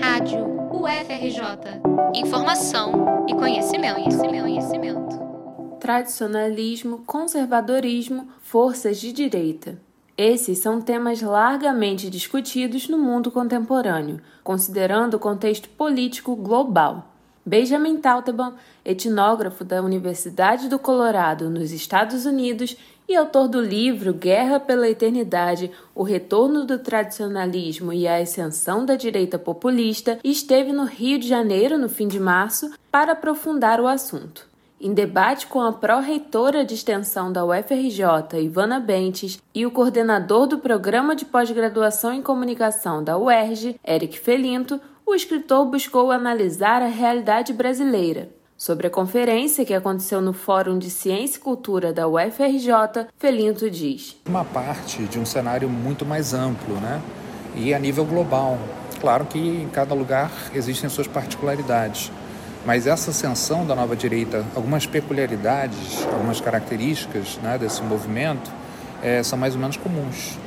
Rádio UFRJ. Informação e conhecimento, conhecimento, conhecimento. Tradicionalismo, conservadorismo, forças de direita. Esses são temas largamente discutidos no mundo contemporâneo, considerando o contexto político global. Benjamin Taubman, etnógrafo da Universidade do Colorado, nos Estados Unidos, e autor do livro Guerra pela Eternidade: O Retorno do Tradicionalismo e a Ascensão da Direita Populista, esteve no Rio de Janeiro no fim de março para aprofundar o assunto. Em debate com a pró-reitora de extensão da UFRJ, Ivana Bentes, e o coordenador do Programa de Pós-Graduação em Comunicação da UERJ, Eric Felinto, o escritor buscou analisar a realidade brasileira. Sobre a conferência que aconteceu no Fórum de Ciência e Cultura da UFRJ, Felinto diz: Uma parte de um cenário muito mais amplo, né? E a nível global. Claro que em cada lugar existem suas particularidades, mas essa ascensão da nova direita, algumas peculiaridades, algumas características né, desse movimento é, são mais ou menos comuns.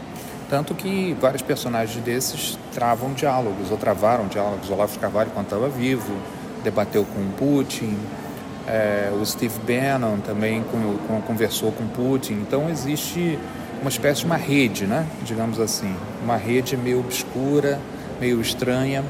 Tanto que vários personagens desses travam diálogos, ou travaram diálogos. Olavo de Carvalho, quando estava vivo, debateu com Putin, é, o Steve Bannon também com, com, conversou com Putin. Então existe uma espécie de uma rede, né? digamos assim, uma rede meio obscura, meio estranha,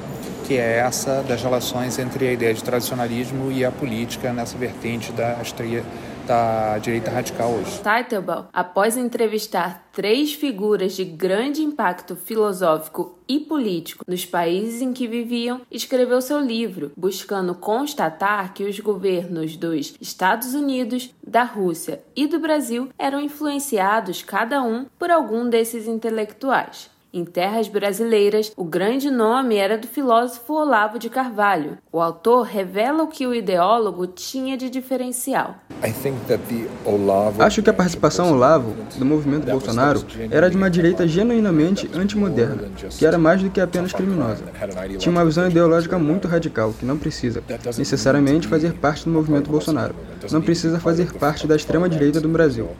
que é essa das relações entre a ideia de tradicionalismo e a política nessa vertente da estreia da direita radical hoje. Teitelbaum, após entrevistar três figuras de grande impacto filosófico e político nos países em que viviam, escreveu seu livro, buscando constatar que os governos dos Estados Unidos, da Rússia e do Brasil eram influenciados cada um por algum desses intelectuais. Em terras brasileiras, o grande nome era do filósofo Olavo de Carvalho. O autor revela o que o ideólogo tinha de diferencial. Acho que a participação Olavo do movimento Bolsonaro era de uma direita genuinamente antimoderna, que era mais do que apenas criminosa. Tinha uma visão ideológica muito radical, que não precisa necessariamente fazer parte do movimento Bolsonaro. Não precisa fazer parte da extrema-direita do Brasil.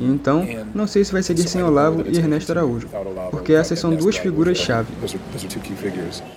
Então, não sei se vai seguir sem Olavo e Ernesto Araújo, porque essas são duas figuras-chave.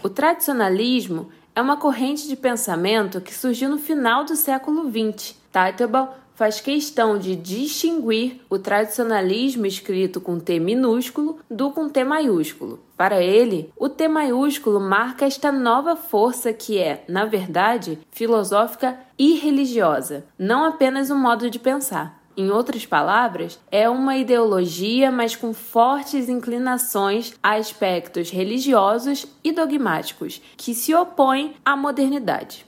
O tradicionalismo é uma corrente de pensamento que surgiu no final do século XX. Teitelbaum faz questão de distinguir o tradicionalismo escrito com T minúsculo do com T maiúsculo. Para ele, o T maiúsculo marca esta nova força que é, na verdade, filosófica e religiosa, não apenas um modo de pensar. Em outras palavras, é uma ideologia, mas com fortes inclinações a aspectos religiosos e dogmáticos, que se opõem à modernidade.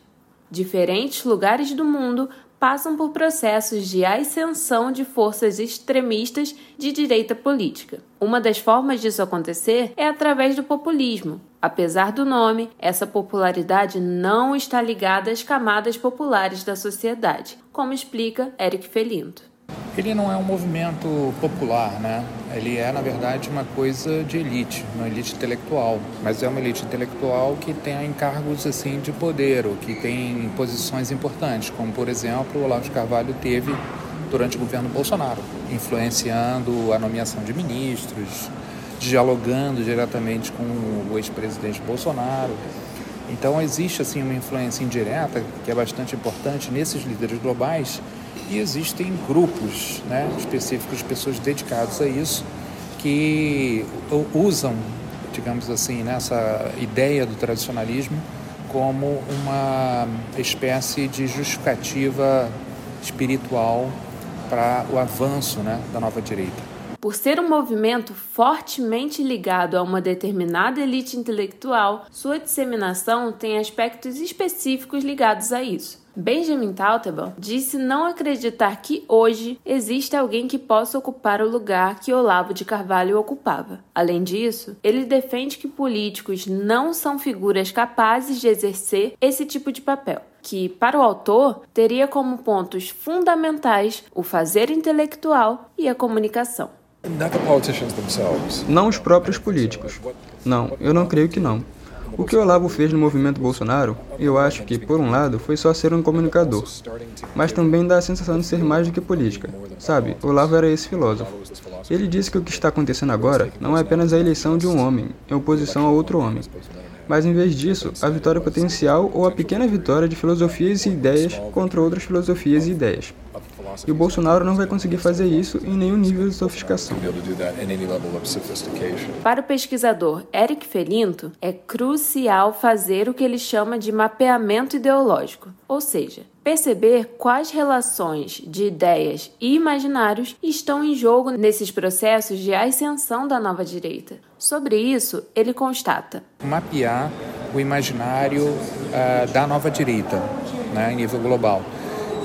Diferentes lugares do mundo passam por processos de ascensão de forças extremistas de direita política. Uma das formas disso acontecer é através do populismo. Apesar do nome, essa popularidade não está ligada às camadas populares da sociedade, como explica Eric Felinto ele não é um movimento popular, né? Ele é, na verdade, uma coisa de elite, uma elite intelectual. Mas é uma elite intelectual que tem encargos assim de poder, ou que tem posições importantes, como, por exemplo, o Olavo de Carvalho teve durante o governo Bolsonaro, influenciando a nomeação de ministros, dialogando diretamente com o ex-presidente Bolsonaro. Então existe assim uma influência indireta que é bastante importante nesses líderes globais e existem grupos né, específicos de pessoas dedicadas a isso que usam, digamos assim, nessa ideia do tradicionalismo como uma espécie de justificativa espiritual para o avanço né, da nova direita. Por ser um movimento fortemente ligado a uma determinada elite intelectual, sua disseminação tem aspectos específicos ligados a isso. Benjamin Taubman disse não acreditar que hoje existe alguém que possa ocupar o lugar que Olavo de Carvalho ocupava. Além disso, ele defende que políticos não são figuras capazes de exercer esse tipo de papel que, para o autor, teria como pontos fundamentais o fazer intelectual e a comunicação. Não os próprios políticos. Não, eu não creio que não. O que Olavo fez no movimento Bolsonaro, eu acho que, por um lado, foi só ser um comunicador, mas também dá a sensação de ser mais do que política. Sabe, Olavo era esse filósofo. Ele disse que o que está acontecendo agora não é apenas a eleição de um homem em oposição a outro homem, mas em vez disso, a vitória potencial ou a pequena vitória de filosofias e ideias contra outras filosofias e ideias. E o Bolsonaro não vai conseguir fazer isso em nenhum nível de sofisticação. Para o pesquisador Eric Felinto, é crucial fazer o que ele chama de mapeamento ideológico, ou seja, perceber quais relações de ideias e imaginários estão em jogo nesses processos de ascensão da nova direita. Sobre isso, ele constata: mapear o imaginário uh, da nova direita, né, em nível global.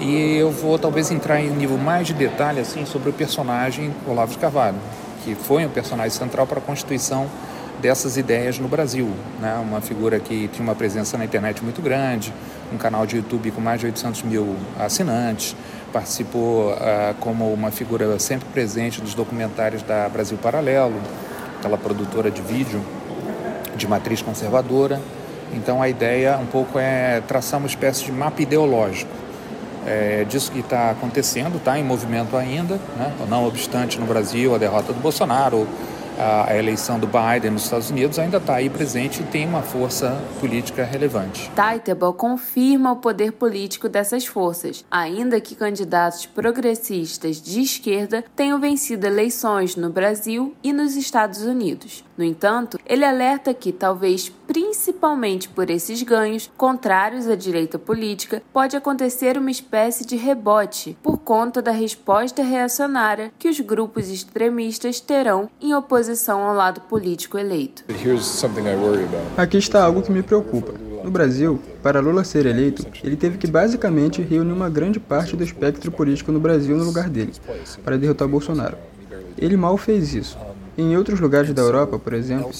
E eu vou talvez entrar em nível mais de detalhe assim sobre o personagem Olavo de Carvalho, que foi um personagem central para a constituição dessas ideias no Brasil, né? Uma figura que tinha uma presença na internet muito grande, um canal de YouTube com mais de 800 mil assinantes, participou uh, como uma figura sempre presente dos documentários da Brasil Paralelo, aquela produtora de vídeo de matriz conservadora. Então a ideia um pouco é traçar uma espécie de mapa ideológico é, disso que está acontecendo, está em movimento ainda, né? não obstante no Brasil a derrota do Bolsonaro, a, eleição do Biden nos Estados Unidos ainda está aí presente e tem uma força política relevante. Teitebol confirma o poder político dessas forças, ainda que candidatos progressistas de esquerda tenham vencido eleições no Brasil e nos Estados Unidos. No entanto, ele alerta que, talvez principalmente por esses ganhos, contrários à direita política, pode acontecer uma espécie de rebote por conta da resposta reacionária que os grupos extremistas terão em oposição ao lado político eleito. Aqui está algo que me preocupa. No Brasil, para Lula ser eleito, ele teve que basicamente reunir uma grande parte do espectro político no Brasil no lugar dele, para derrotar Bolsonaro. Ele mal fez isso. Em outros lugares da Europa, por exemplo,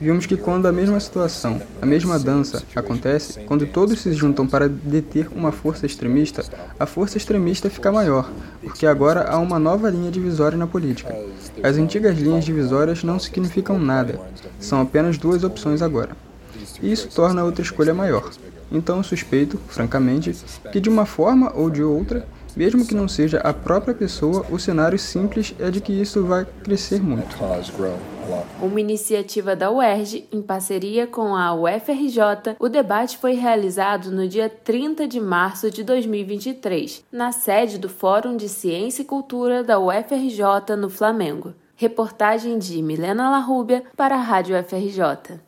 vimos que quando a mesma situação, a mesma dança acontece, quando todos se juntam para deter uma força extremista, a força extremista fica maior, porque agora há uma nova linha divisória na política. As antigas linhas divisórias não significam nada, são apenas duas opções agora. E isso torna a outra escolha maior. Então suspeito, francamente, que de uma forma ou de outra, mesmo que não seja a própria pessoa, o cenário simples é de que isso vai crescer muito. Uma iniciativa da UERJ, em parceria com a UFRJ, o debate foi realizado no dia 30 de março de 2023, na sede do Fórum de Ciência e Cultura da UFRJ no Flamengo. Reportagem de Milena Larrubia para a Rádio UFRJ.